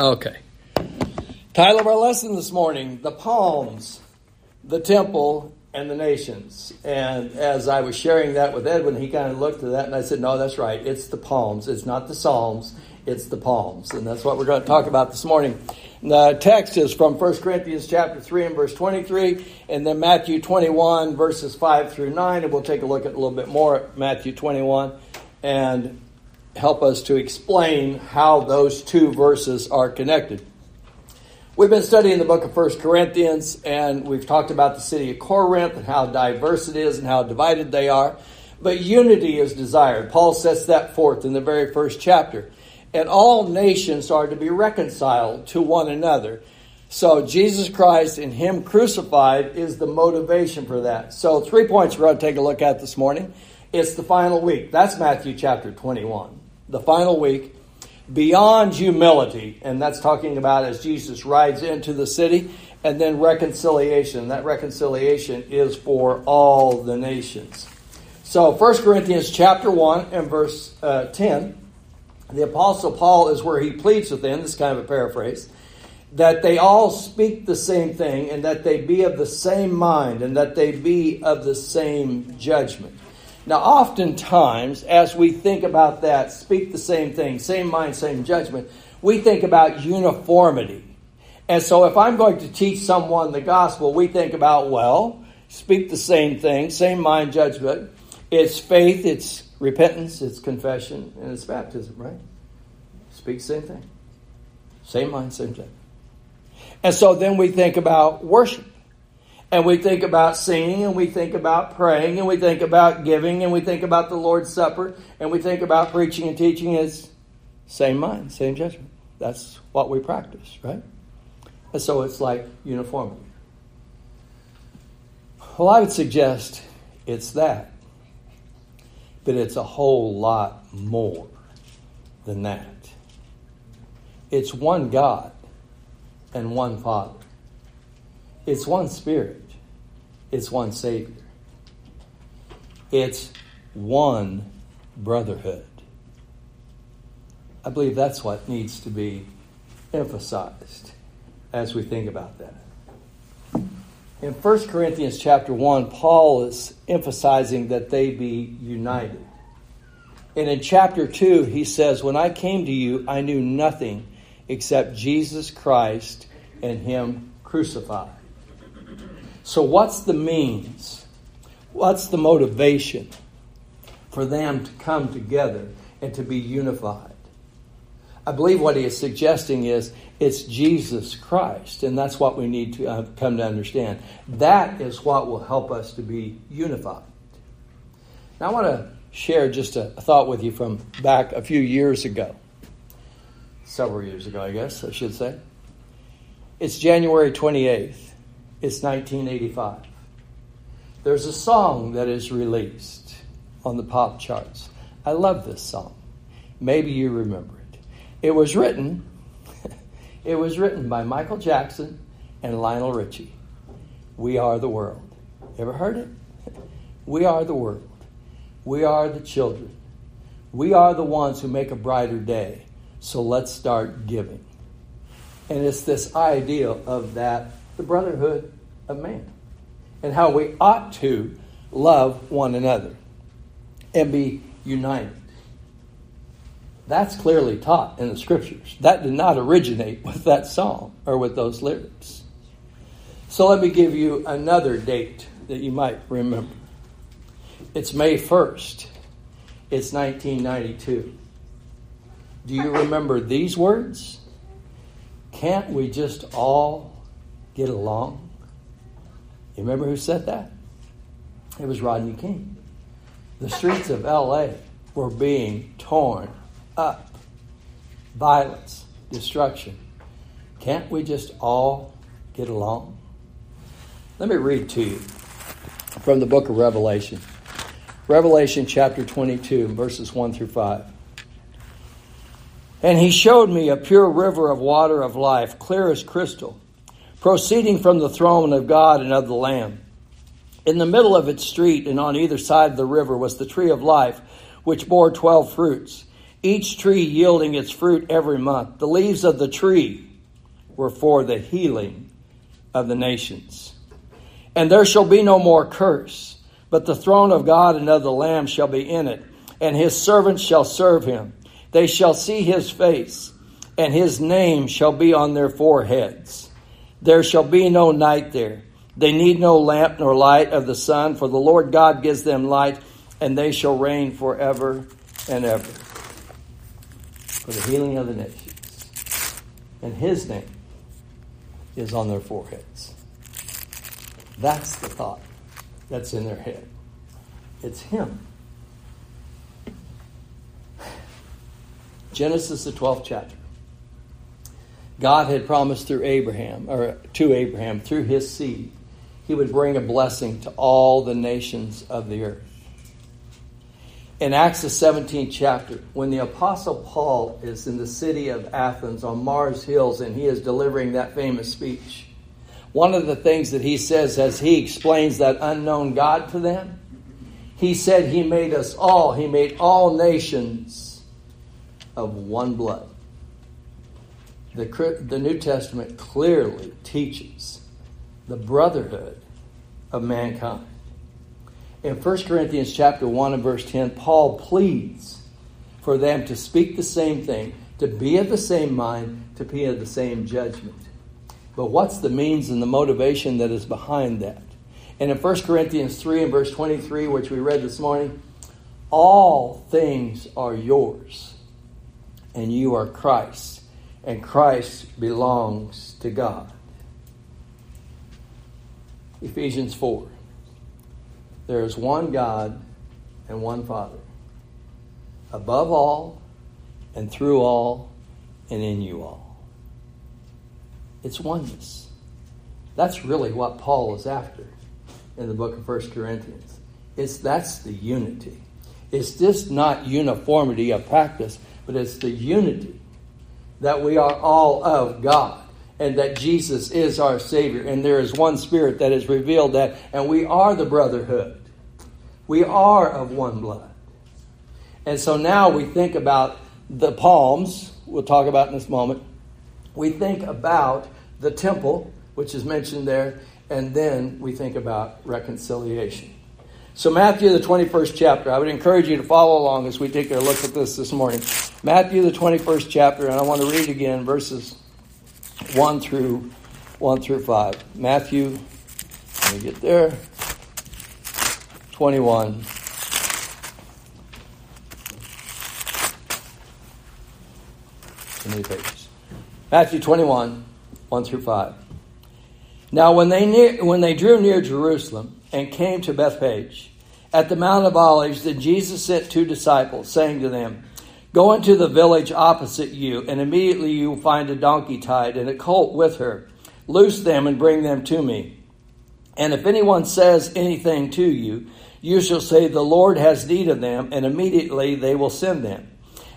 Okay. Title of our lesson this morning The Palms, the Temple, and the Nations. And as I was sharing that with Edwin, he kind of looked at that and I said, No, that's right. It's the palms. It's not the Psalms, it's the palms. And that's what we're going to talk about this morning. The text is from 1 Corinthians chapter 3 and verse 23, and then Matthew 21, verses 5 through 9. And we'll take a look at a little bit more at Matthew 21 and help us to explain how those two verses are connected. We've been studying the book of First Corinthians, and we've talked about the city of Corinth and how diverse it is and how divided they are. But unity is desired. Paul sets that forth in the very first chapter. And all nations are to be reconciled to one another. So Jesus Christ and Him crucified is the motivation for that. So, three points we're going to take a look at this morning. It's the final week. That's Matthew chapter 21. The final week beyond humility, and that's talking about as Jesus rides into the city, and then reconciliation. That reconciliation is for all the nations. So 1 Corinthians chapter 1 and verse uh, 10, the Apostle Paul is where he pleads with them, this is kind of a paraphrase, that they all speak the same thing, and that they be of the same mind, and that they be of the same judgment. Now, oftentimes, as we think about that, speak the same thing, same mind, same judgment, we think about uniformity. And so, if I'm going to teach someone the gospel, we think about, well, speak the same thing, same mind, judgment. It's faith, it's repentance, it's confession, and it's baptism, right? Speak the same thing. Same mind, same judgment. And so then we think about worship. And we think about singing, and we think about praying, and we think about giving, and we think about the Lord's Supper, and we think about preaching and teaching as same mind, same judgment. That's what we practice, right? And so it's like uniformity. Well, I would suggest it's that, but it's a whole lot more than that. It's one God and one Father. It's one Spirit. It's one Savior. It's one brotherhood. I believe that's what needs to be emphasized as we think about that. In 1 Corinthians chapter 1, Paul is emphasizing that they be united. And in chapter 2, he says, When I came to you, I knew nothing except Jesus Christ and Him crucified. So, what's the means? What's the motivation for them to come together and to be unified? I believe what he is suggesting is it's Jesus Christ, and that's what we need to uh, come to understand. That is what will help us to be unified. Now, I want to share just a, a thought with you from back a few years ago. Several years ago, I guess I should say. It's January 28th. It's 1985. There's a song that is released on the pop charts. I love this song. Maybe you remember it. It was written it was written by Michael Jackson and Lionel Richie. We are the world. Ever heard it? We are the world. We are the children. We are the ones who make a brighter day. So let's start giving. And it's this idea of that the brotherhood of man and how we ought to love one another and be united. That's clearly taught in the scriptures. That did not originate with that song or with those lyrics. So let me give you another date that you might remember. It's May 1st. It's 1992. Do you remember these words? Can't we just all get along? You remember who said that? It was Rodney King. The streets of LA were being torn up. Violence, destruction. Can't we just all get along? Let me read to you from the book of Revelation. Revelation chapter 22, verses 1 through 5. And he showed me a pure river of water of life, clear as crystal proceeding from the throne of God and of the Lamb. In the middle of its street and on either side of the river was the tree of life, which bore twelve fruits, each tree yielding its fruit every month. The leaves of the tree were for the healing of the nations. And there shall be no more curse, but the throne of God and of the Lamb shall be in it, and his servants shall serve him. They shall see his face, and his name shall be on their foreheads. There shall be no night there. They need no lamp nor light of the sun, for the Lord God gives them light, and they shall reign forever and ever. For the healing of the nations. And his name is on their foreheads. That's the thought that's in their head. It's him. Genesis, the 12th chapter. God had promised through Abraham, or to Abraham, through his seed, he would bring a blessing to all the nations of the earth. In Acts, the 17th chapter, when the Apostle Paul is in the city of Athens on Mars Hills and he is delivering that famous speech, one of the things that he says as he explains that unknown God to them, he said he made us all, he made all nations of one blood. The, the New Testament clearly teaches the brotherhood of mankind. In 1 Corinthians chapter 1 and verse 10, Paul pleads for them to speak the same thing, to be of the same mind, to be of the same judgment. But what's the means and the motivation that is behind that? And in 1 Corinthians 3 and verse 23, which we read this morning, all things are yours, and you are Christ, and Christ belongs to God. Ephesians 4. There is one God and one Father, above all, and through all, and in you all. It's oneness. That's really what Paul is after in the book of 1 Corinthians. It's that's the unity. It's just not uniformity of practice, but it's the unity that we are all of God and that Jesus is our Savior. And there is one Spirit that has revealed that, and we are the brotherhood. We are of one blood. And so now we think about the palms, we'll talk about in this moment. We think about the temple, which is mentioned there, and then we think about reconciliation. So, Matthew, the 21st chapter, I would encourage you to follow along as we take a look at this this morning. Matthew, the 21st chapter, and I want to read again verses 1 through 1 through 5. Matthew, let me get there. 21. many pages? Matthew 21, 1 through 5. Now, when they, near, when they drew near Jerusalem and came to Bethphage, at the Mount of Olives, then Jesus sent two disciples, saying to them, Go into the village opposite you, and immediately you will find a donkey tied and a colt with her. Loose them and bring them to me. And if anyone says anything to you, you shall say, The Lord has need of them, and immediately they will send them.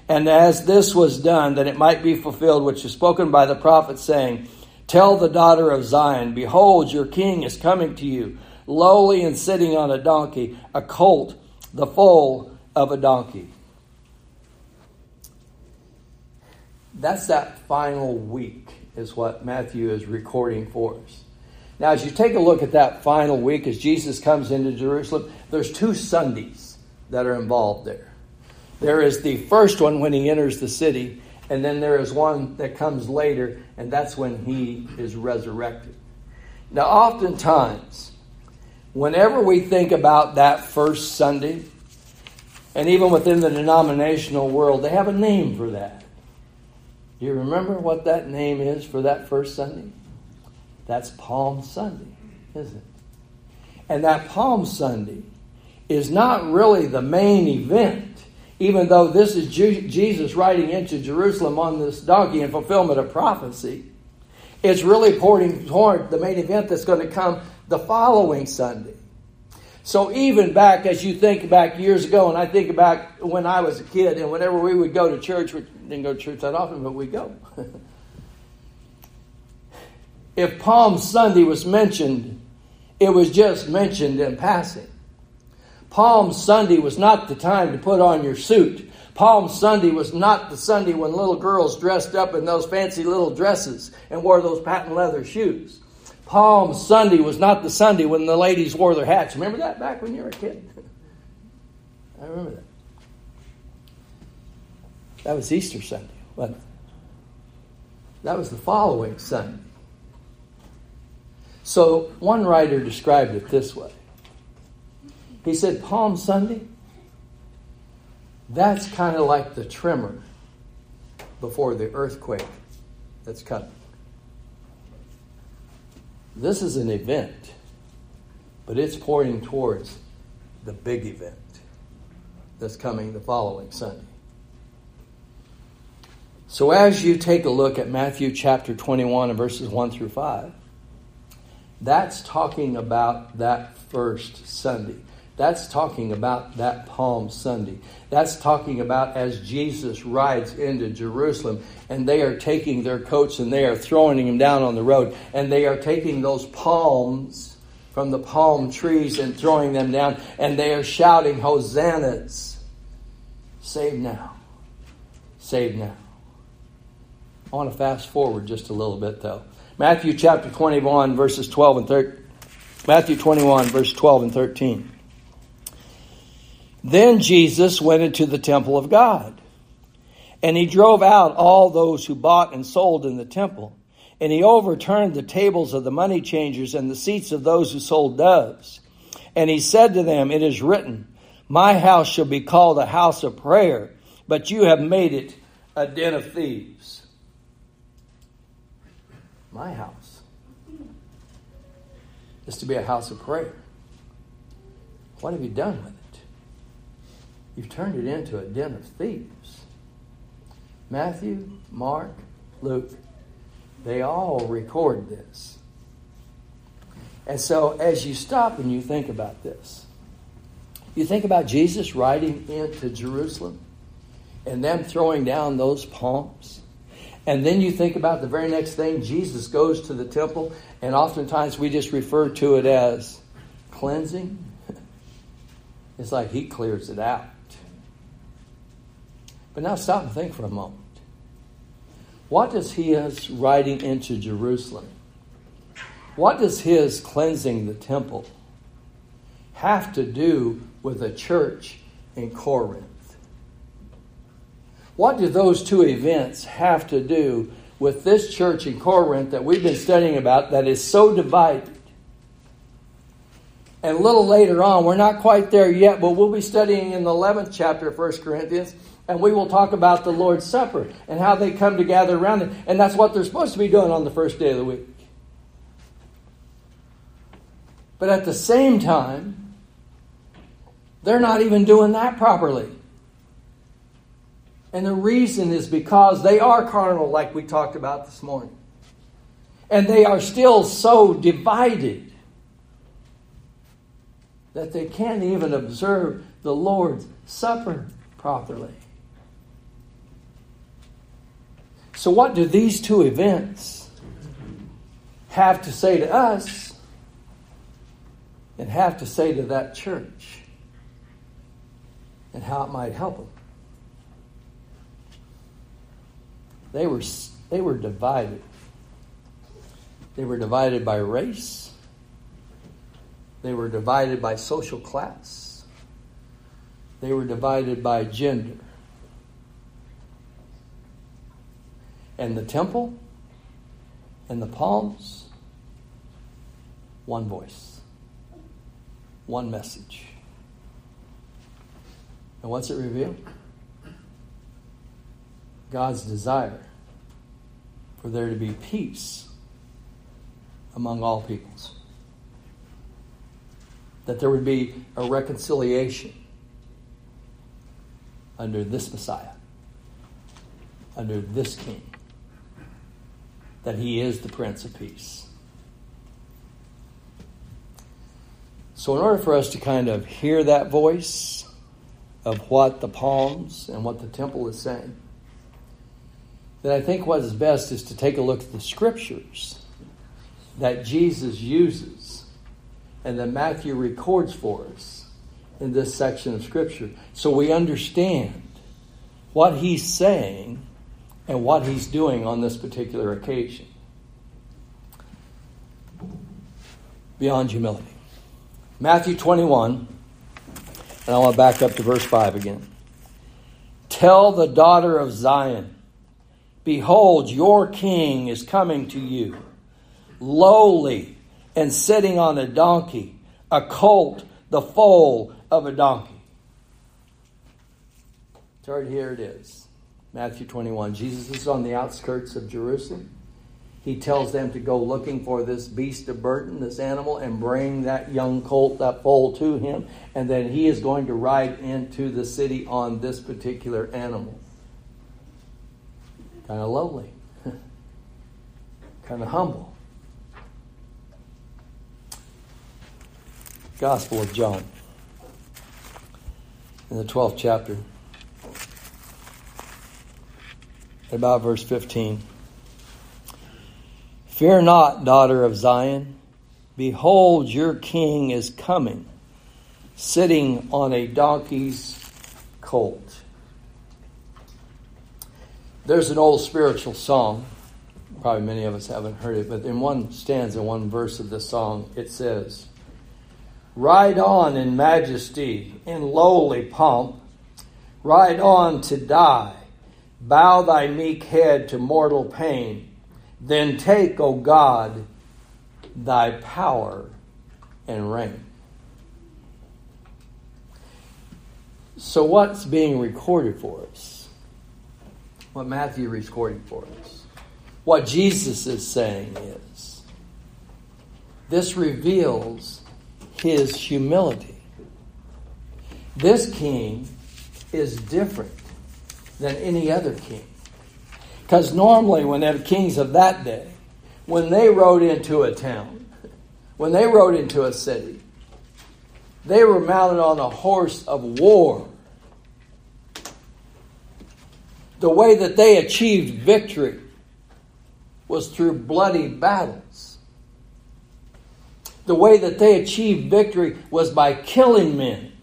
And as this was done, that it might be fulfilled, which is spoken by the prophet, saying, Tell the daughter of Zion, Behold, your king is coming to you, lowly and sitting on a donkey, a colt, the foal of a donkey. That's that final week, is what Matthew is recording for us. Now, as you take a look at that final week as Jesus comes into Jerusalem, there's two Sundays that are involved there. There is the first one when he enters the city, and then there is one that comes later, and that's when he is resurrected. Now, oftentimes, whenever we think about that first Sunday, and even within the denominational world, they have a name for that. Do you remember what that name is for that first Sunday? That's Palm Sunday, isn't it? And that Palm Sunday is not really the main event, even though this is Jesus riding into Jerusalem on this donkey in fulfillment of prophecy. It's really pointing toward the main event that's going to come the following Sunday. So even back as you think back years ago, and I think back when I was a kid, and whenever we would go to church, we didn't go to church that often, but we go. if Palm Sunday was mentioned, it was just mentioned in passing. Palm Sunday was not the time to put on your suit. Palm Sunday was not the Sunday when little girls dressed up in those fancy little dresses and wore those patent leather shoes. Palm Sunday was not the Sunday when the ladies wore their hats. Remember that back when you were a kid? I remember that. That was Easter Sunday, wasn't it? That was the following Sunday. So one writer described it this way. He said, Palm Sunday, that's kind of like the tremor before the earthquake that's coming. This is an event, but it's pointing towards the big event that's coming the following Sunday. So, as you take a look at Matthew chapter 21 and verses 1 through 5, that's talking about that first Sunday. That's talking about that Palm Sunday. That's talking about as Jesus rides into Jerusalem and they are taking their coats and they are throwing them down on the road and they are taking those palms from the palm trees and throwing them down and they are shouting hosannas. Save now. Save now. I want to fast forward just a little bit though. Matthew chapter 21 verses 12 and 13. Matthew 21 verse 12 and 13. Then Jesus went into the temple of God, and he drove out all those who bought and sold in the temple, and he overturned the tables of the money changers and the seats of those who sold doves. And he said to them, It is written, My house shall be called a house of prayer, but you have made it a den of thieves. My house is to be a house of prayer. What have you done with it? You've turned it into a den of thieves. Matthew, Mark, Luke, they all record this. And so, as you stop and you think about this, you think about Jesus riding into Jerusalem and them throwing down those palms. And then you think about the very next thing Jesus goes to the temple, and oftentimes we just refer to it as cleansing. It's like he clears it out. But now stop and think for a moment. What does his riding into Jerusalem, what does his cleansing the temple have to do with the church in Corinth? What do those two events have to do with this church in Corinth that we've been studying about that is so divided? And a little later on, we're not quite there yet, but we'll be studying in the 11th chapter of 1 Corinthians and we will talk about the Lord's Supper and how they come to gather around it. And that's what they're supposed to be doing on the first day of the week. But at the same time, they're not even doing that properly. And the reason is because they are carnal, like we talked about this morning. And they are still so divided that they can't even observe the Lord's Supper properly. So, what do these two events have to say to us and have to say to that church and how it might help them? They were, they were divided. They were divided by race. They were divided by social class. They were divided by gender. And the temple and the palms, one voice, one message. And what's it reveal? God's desire for there to be peace among all peoples. That there would be a reconciliation under this Messiah, under this King that he is the Prince of Peace. So, in order for us to kind of hear that voice of what the palms and what the temple is saying, then I think what is best is to take a look at the scriptures that Jesus uses and that Matthew records for us in this section of Scripture so we understand what he's saying and what he's doing on this particular occasion. Beyond humility. Matthew 21, and I want to back up to verse 5 again. Tell the daughter of Zion, Behold, your king is coming to you, lowly and sitting on a donkey, a colt, the foal of a donkey. Right here it is. Matthew 21. Jesus is on the outskirts of Jerusalem. He tells them to go looking for this beast of burden, this animal, and bring that young colt, that foal to him. And then he is going to ride into the city on this particular animal. Kind of lowly, kind of humble. Gospel of John, in the 12th chapter about verse 15. Fear not, daughter of Zion. Behold, your king is coming, sitting on a donkey's colt. There's an old spiritual song. Probably many of us haven't heard it, but in one stanza, one verse of the song, it says, Ride on in majesty, in lowly pomp, ride on to die Bow thy meek head to mortal pain. Then take, O God, thy power and reign. So, what's being recorded for us? What Matthew is recording for us? What Jesus is saying is this reveals his humility. This king is different than any other king. Because normally, when the kings of that day, when they rode into a town, when they rode into a city, they were mounted on a horse of war. The way that they achieved victory was through bloody battles. The way that they achieved victory was by killing men.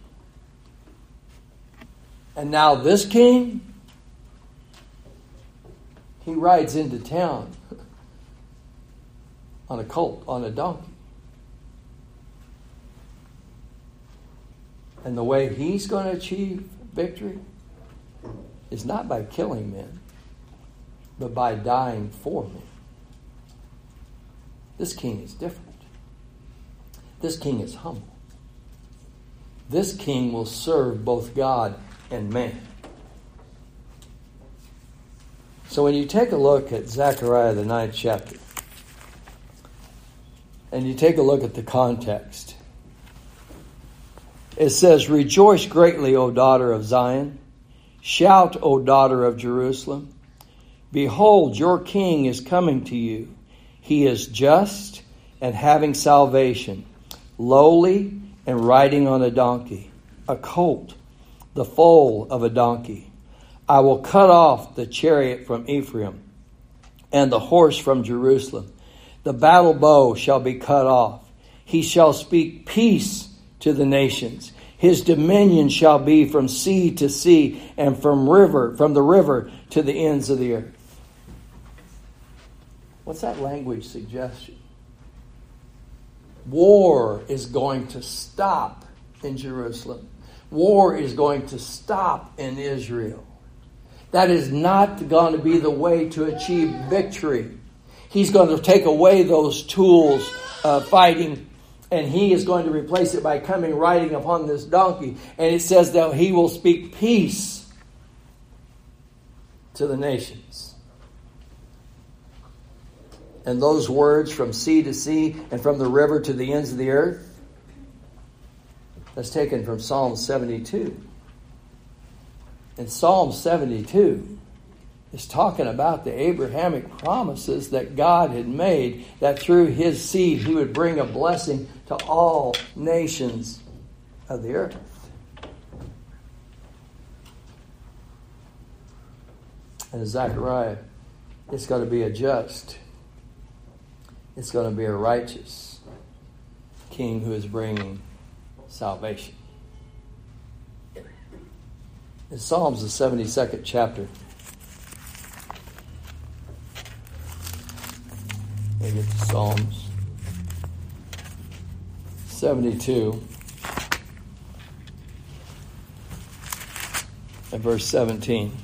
And now this king, he rides into town on a colt, on a donkey. And the way he's going to achieve victory is not by killing men, but by dying for men. This king is different. This king is humble. This king will serve both God and man. So when you take a look at Zechariah, the ninth chapter, and you take a look at the context, it says, Rejoice greatly, O daughter of Zion. Shout, O daughter of Jerusalem. Behold, your king is coming to you. He is just and having salvation, lowly and riding on a donkey, a colt, the foal of a donkey I will cut off the chariot from Ephraim and the horse from Jerusalem. The battle bow shall be cut off. He shall speak peace to the nations. His dominion shall be from sea to sea and from river, from the river to the ends of the earth. What's that language suggestion? War is going to stop in Jerusalem. War is going to stop in Israel. That is not going to be the way to achieve victory. He's going to take away those tools of fighting and he is going to replace it by coming riding upon this donkey. And it says that he will speak peace to the nations. And those words from sea to sea and from the river to the ends of the earth, that's taken from Psalm 72 in Psalm 72 is talking about the Abrahamic promises that God had made that through his seed he would bring a blessing to all nations of the earth. And Zechariah, it's going to be a just, it's going to be a righteous king who is bringing salvation. In Psalms, the 72nd chapter. Me get to Psalms 72 and verse 17.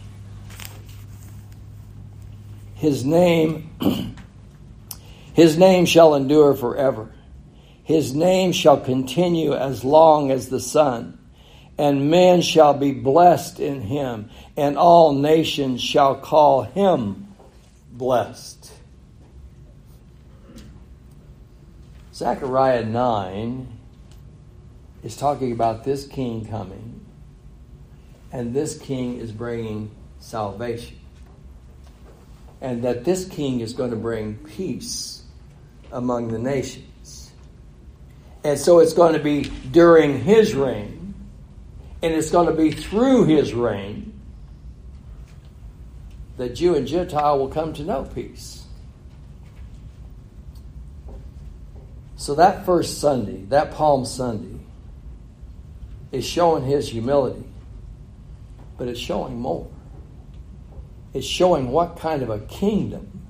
His name, his name shall endure forever. His name shall continue as long as the sun, and man shall be blessed in him, and all nations shall call him blessed. Zechariah 9 is talking about this king coming, and this king is bringing salvation and that this king is going to bring peace among the nations. And so it's going to be during his reign, and it's going to be through his reign that Jew and Gentile will come to know peace. So that first Sunday, that Palm Sunday, is showing his humility, but it's showing more It's showing what kind of a kingdom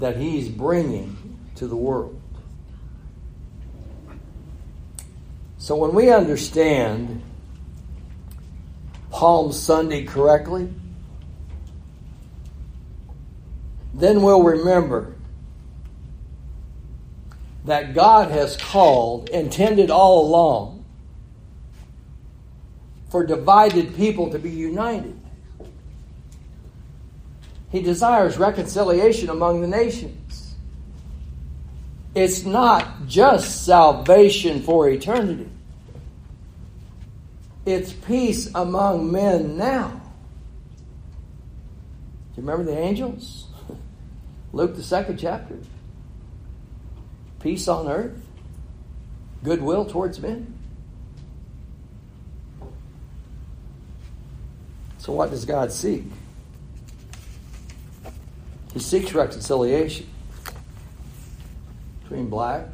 that he's bringing to the world. So when we understand Palm Sunday correctly, then we'll remember that God has called, intended all along, for divided people to be united. He desires reconciliation among the nations. It's not just salvation for eternity, it's peace among men now. Do you remember the angels? Luke, the second chapter. Peace on earth, goodwill towards men. So, what does God seek? He seeks reconciliation between black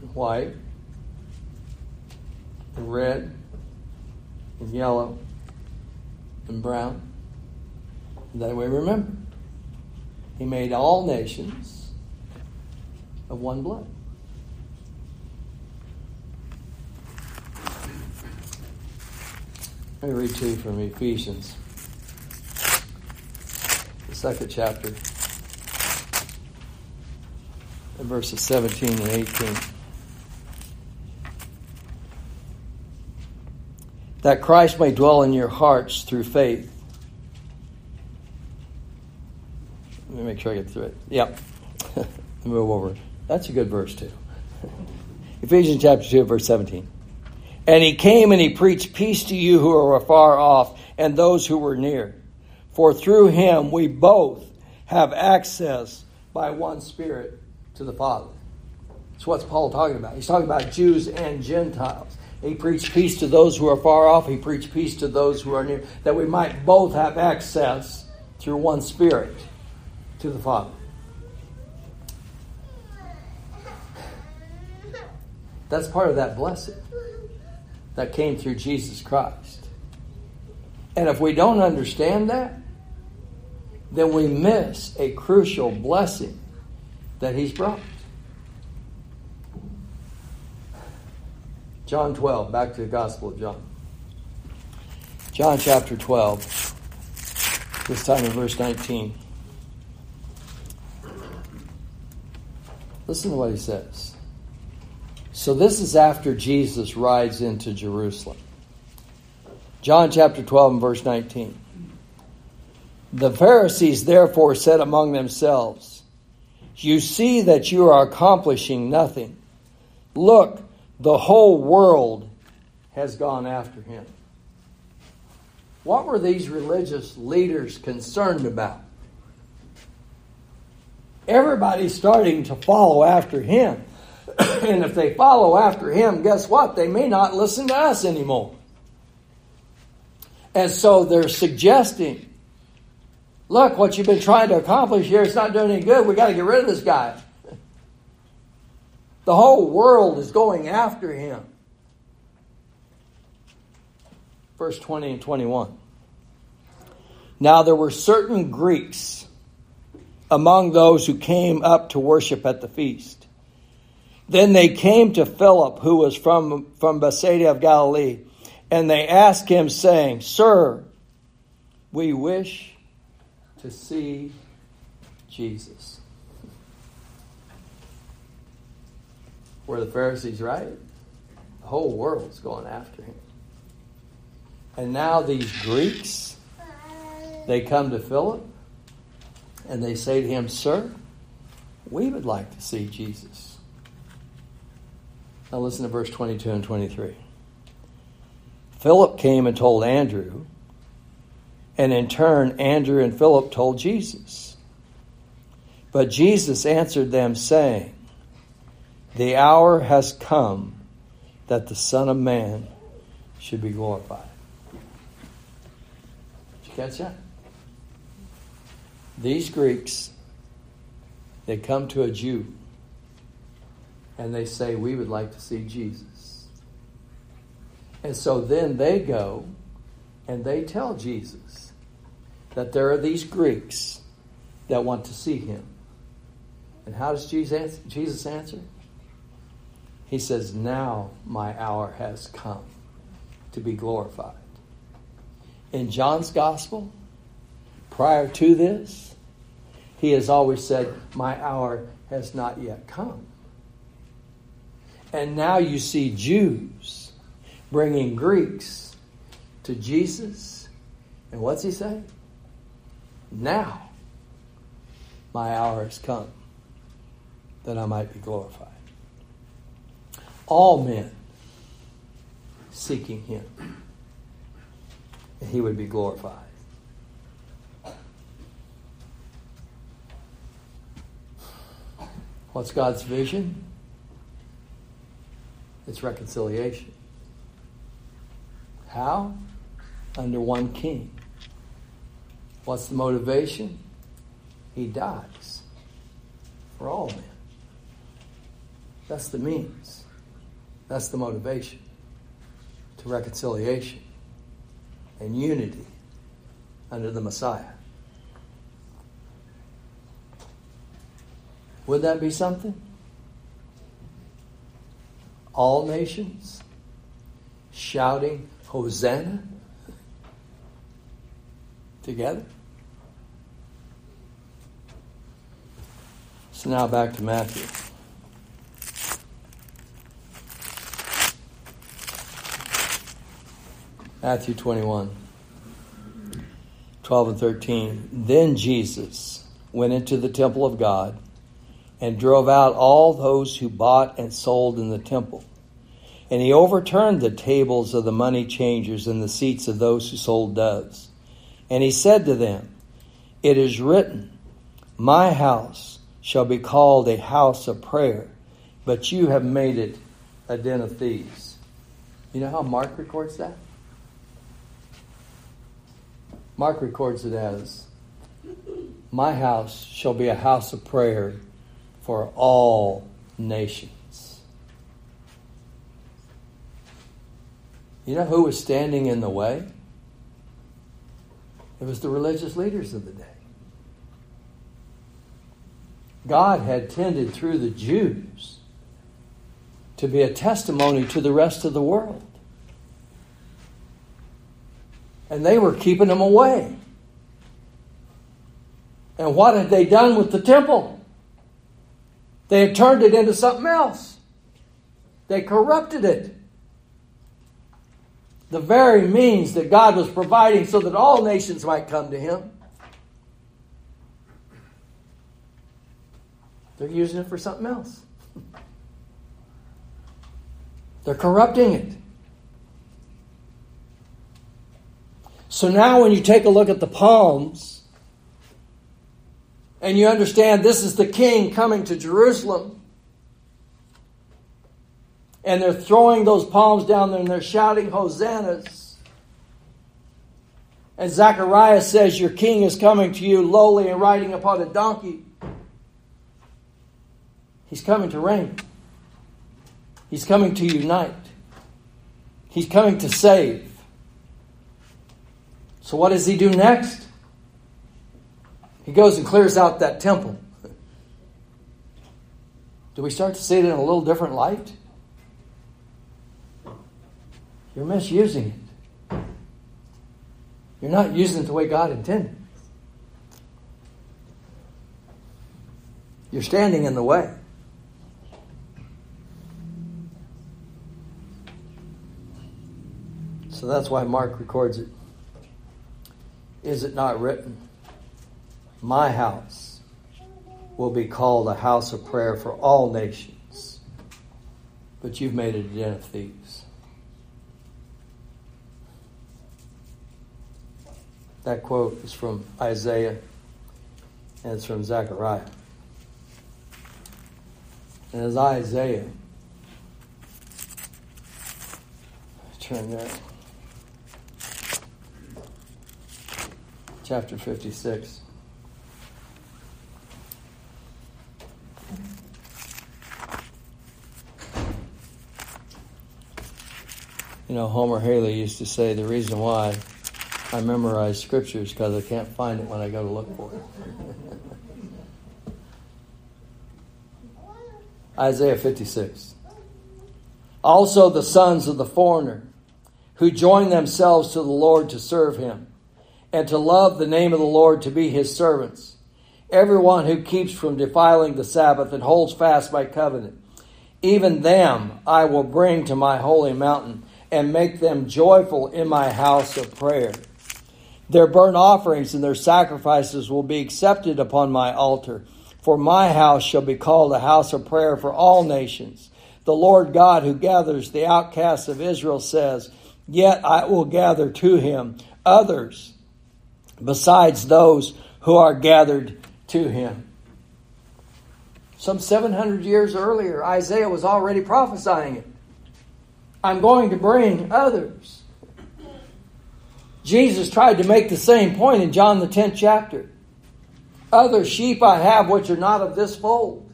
and white, and red and yellow and brown. That we remember. He made all nations of one blood. Let me read to you from Ephesians the second chapter, verses 17 and 18. That Christ may dwell in your hearts through faith. Let me make sure I get through it. Yep. Move over. That's a good verse, too. Ephesians chapter 2, verse 17. And he came and he preached peace to you who are afar off and those who were near. For through him we both have access by one Spirit to the Father. That's what's Paul talking about. He's talking about Jews and Gentiles. He preached peace to those who are far off. He preached peace to those who are near, that we might both have access through one Spirit to the Father. That's part of that blessing that came through Jesus Christ. And if we don't understand that, then we miss a crucial blessing that He's brought. John 12, back to the Gospel of John. John chapter 12, this time in verse 19. Listen to what he says. So, this is after Jesus rides into Jerusalem. John chapter 12 and verse 19. The Pharisees therefore said among themselves, You see that you are accomplishing nothing. Look, the whole world has gone after him. What were these religious leaders concerned about? Everybody's starting to follow after him. and if they follow after him, guess what? They may not listen to us anymore. And so they're suggesting Look, what you've been trying to accomplish here, it's not doing any good. We've got to get rid of this guy. The whole world is going after him. Verse 20 and 21. Now there were certain Greeks among those who came up to worship at the feast. Then they came to Philip, who was from, from Bethsaida of Galilee, and they asked him, saying, Sir, we wish to see Jesus. Were the Pharisees right? The whole world's going after him. And now these Greeks, they come to Philip and they say to him, Sir, we would like to see Jesus. Now listen to verse 22 and 23. Philip came and told Andrew, and in turn, Andrew and Philip told Jesus. But Jesus answered them, saying, The hour has come that the Son of Man should be glorified. Did you catch that? These Greeks, they come to a Jew and they say, We would like to see Jesus. And so then they go and they tell Jesus that there are these Greeks that want to see him. And how does Jesus answer? He says, Now my hour has come to be glorified. In John's gospel, prior to this, he has always said, My hour has not yet come. And now you see Jews bringing Greeks to Jesus. And what's he say? Now my hour has come that I might be glorified. All men seeking him, and he would be glorified. What's God's vision? It's reconciliation. How? Under one king. What's the motivation? He dies for all men. That's the means. That's the motivation to reconciliation and unity under the Messiah. Would that be something? All nations shouting Hosanna together? So now back to Matthew. Matthew 21, 12 and 13. Then Jesus went into the temple of God and drove out all those who bought and sold in the temple. And he overturned the tables of the money changers and the seats of those who sold doves. And he said to them, It is written, My house shall be called a house of prayer, but you have made it a den of thieves. You know how Mark records that? Mark records it as, My house shall be a house of prayer for all nations. You know who was standing in the way? It was the religious leaders of the day. God had tended through the Jews to be a testimony to the rest of the world. And they were keeping them away. And what had they done with the temple? They had turned it into something else. They corrupted it. The very means that God was providing so that all nations might come to Him. They're using it for something else. They're corrupting it. So now, when you take a look at the palms, and you understand this is the king coming to Jerusalem. And they're throwing those palms down there and they're shouting hosannas. And Zechariah says, Your king is coming to you lowly and riding upon a donkey. He's coming to reign. He's coming to unite. He's coming to save. So, what does he do next? He goes and clears out that temple. Do we start to see it in a little different light? You're misusing it. You're not using it the way God intended. You're standing in the way. So that's why Mark records it. Is it not written? My house will be called a house of prayer for all nations, but you've made it a den of thieves. That quote is from Isaiah and it's from Zechariah. And as Isaiah, turn there, chapter 56. You know, Homer Hailey used to say the reason why I memorize scriptures because I can't find it when I go to look for it. Isaiah 56. Also, the sons of the foreigner who join themselves to the Lord to serve him and to love the name of the Lord to be his servants. Everyone who keeps from defiling the Sabbath and holds fast my covenant. Even them I will bring to my holy mountain and make them joyful in my house of prayer. Their burnt offerings and their sacrifices will be accepted upon my altar for my house shall be called a house of prayer for all nations. The Lord God who gathers the outcasts of Israel says, Yet I will gather to him others besides those who are gathered to him. Some 700 years earlier, Isaiah was already prophesying it. I'm going to bring others. Jesus tried to make the same point in John the 10th chapter. Other sheep I have which are not of this fold.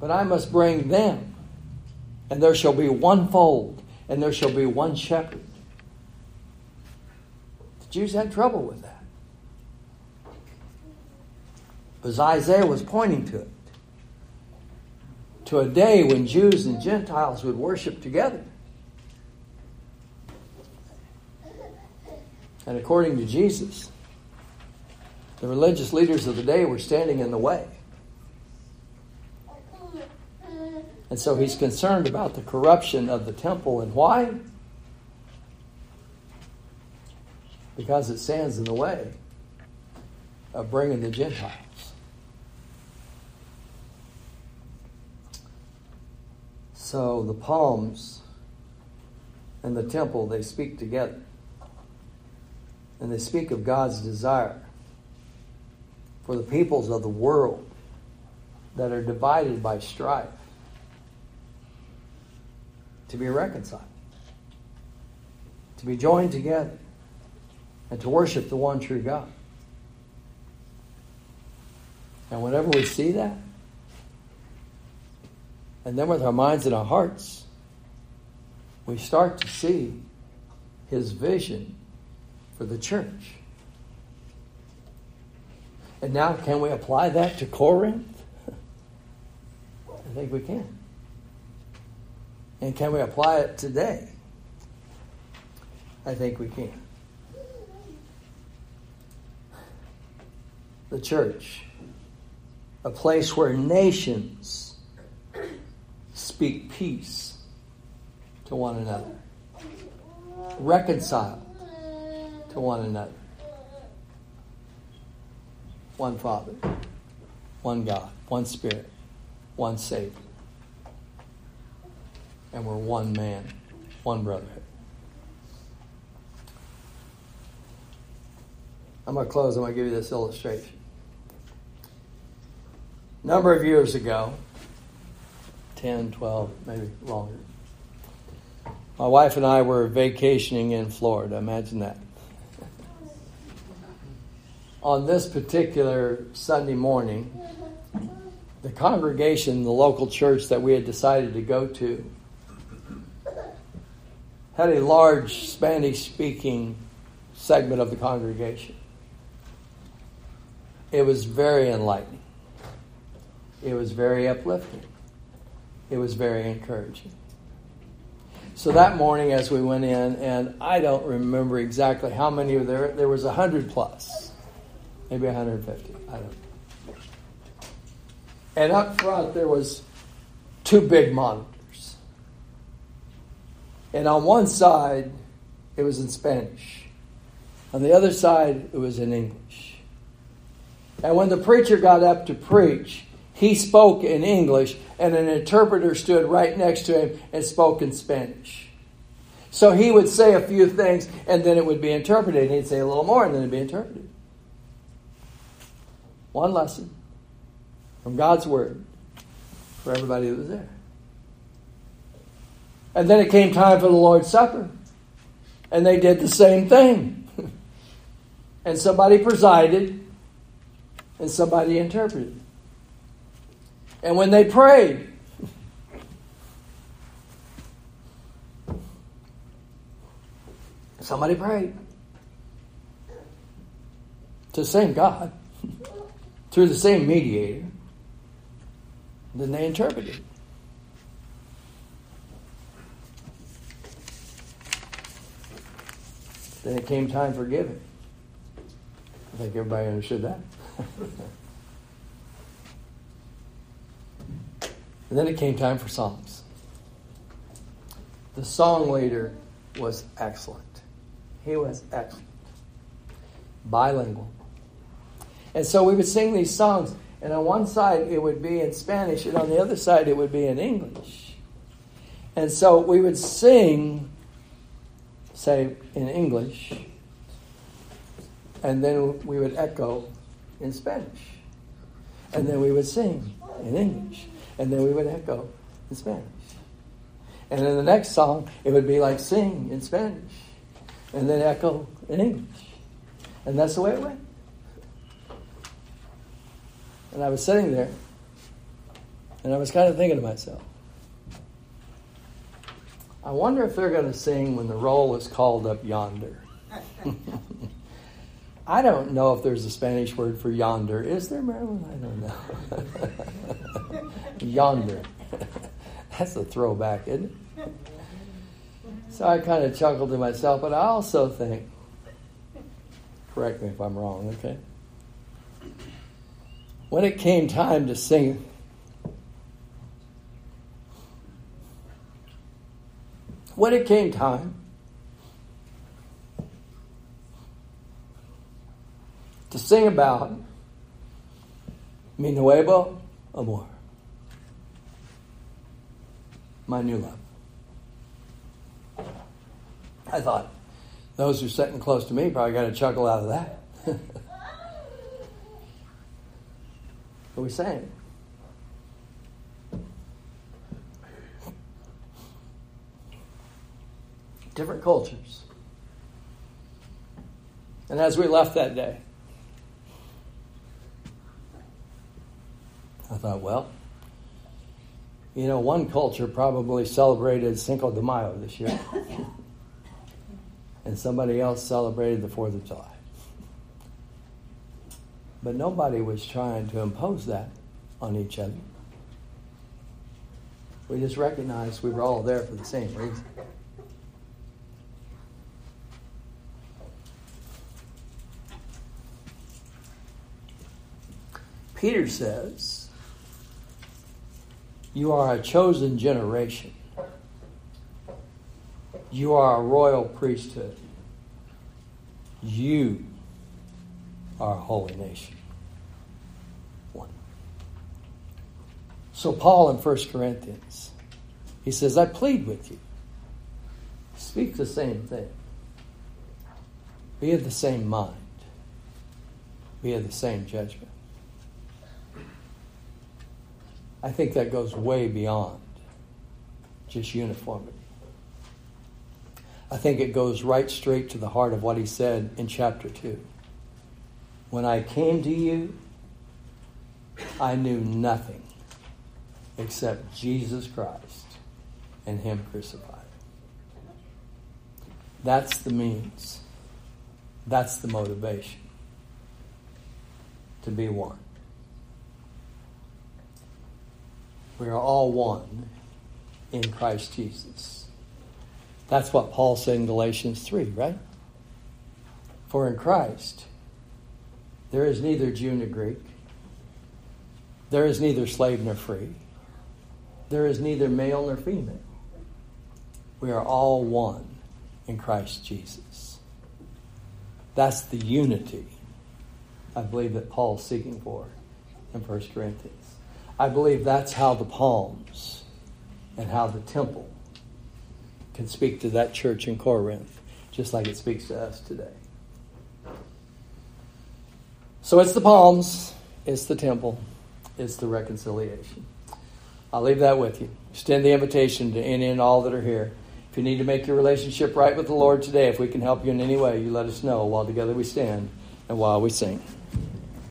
But I must bring them. And there shall be one fold, and there shall be one shepherd. Jews had trouble with that. Because Isaiah was pointing to it. To a day when Jews and Gentiles would worship together. And according to Jesus, the religious leaders of the day were standing in the way. And so he's concerned about the corruption of the temple. And why? Because it stands in the way of bringing the Gentiles. So the palms and the temple, they speak together. And they speak of God's desire for the peoples of the world that are divided by strife to be reconciled, to be joined together, and to worship the one true God. And whenever we see that, and then with our minds and our hearts, we start to see his vision for the church. And now, can we apply that to Corinth? I think we can. And can we apply it today? I think we can. The church, a place where nations speak peace to one another, reconcile to one another one Father, one God, one Spirit, one Savior. And we're one man, one brotherhood. I'm going to close. I'm going to give you this illustration. A number of years ago, 10, 12, maybe longer, my wife and I were vacationing in Florida. Imagine that on this particular Sunday morning, the congregation, the local church that we had decided to go to, had a large Spanish speaking segment of the congregation. it was very enlightening. It was very uplifting. It was very encouraging. So that morning, as we went in, and I don't remember exactly how many were there. There was hundred plus, maybe 150. I don't. know. And up front, there was two big monitors, and on one side, it was in Spanish. On the other side, it was in English. And when the preacher got up to preach, he spoke in English, and an interpreter stood right next to him and spoke in Spanish. So he would say a few things, and then it would be interpreted. And he'd say a little more, and then it'd be interpreted. One lesson from God's Word for everybody that was there. And then it came time for the Lord's Supper, and they did the same thing. and somebody presided, and somebody interpreted. And when they prayed, somebody prayed to the same God through the same mediator. Then they interpreted. Then it came time for giving. I think everybody understood that. and then it came time for songs. The song leader was excellent. He was excellent. Bilingual. And so we would sing these songs, and on one side it would be in Spanish, and on the other side it would be in English. And so we would sing, say, in English, and then we would echo in Spanish. And then we would sing in English. And then we would echo in Spanish. And then the next song, it would be like sing in Spanish. And then echo in English. And that's the way it went. And I was sitting there, and I was kind of thinking to myself, I wonder if they're going to sing when the roll is called up yonder. I don't know if there's a Spanish word for yonder. Is there, Marilyn? I don't know. yonder. That's a throwback, isn't it? So I kind of chuckled to myself, but I also think, correct me if I'm wrong, okay? When it came time to sing, when it came time to sing about mi nuevo amor, my new love. I thought, those who are sitting close to me probably got a chuckle out of that. what are we saying? Different cultures. And as we left that day, thought, well, you know, one culture probably celebrated Cinco de Mayo this year, and somebody else celebrated the Fourth of July. But nobody was trying to impose that on each other. We just recognized we were all there for the same reason. Peter says, you are a chosen generation. You are a royal priesthood. You are a holy nation. One. So, Paul in 1 Corinthians, he says, I plead with you. Speak the same thing. Be of the same mind. Be of the same judgment. I think that goes way beyond just uniformity. I think it goes right straight to the heart of what he said in chapter 2. When I came to you, I knew nothing except Jesus Christ and Him crucified. That's the means, that's the motivation. to be one. We are all one in Christ Jesus. That's what Paul said in Galatians 3, right? For in Christ, there is neither Jew nor Greek, there is neither slave nor free, there is neither male nor female. We are all one in Christ Jesus. That's the unity I believe that Paul's seeking for in 1 Corinthians. I believe that's how the palms and how the temple can speak to that church in Corinth, just like it speaks to us today. So it's the palms, it's the temple, it's the reconciliation. I'll leave that with you. Extend the invitation to any and all that are here. If you need to make your relationship right with the Lord today, if we can help you in any way, you let us know while together we stand and while we sing.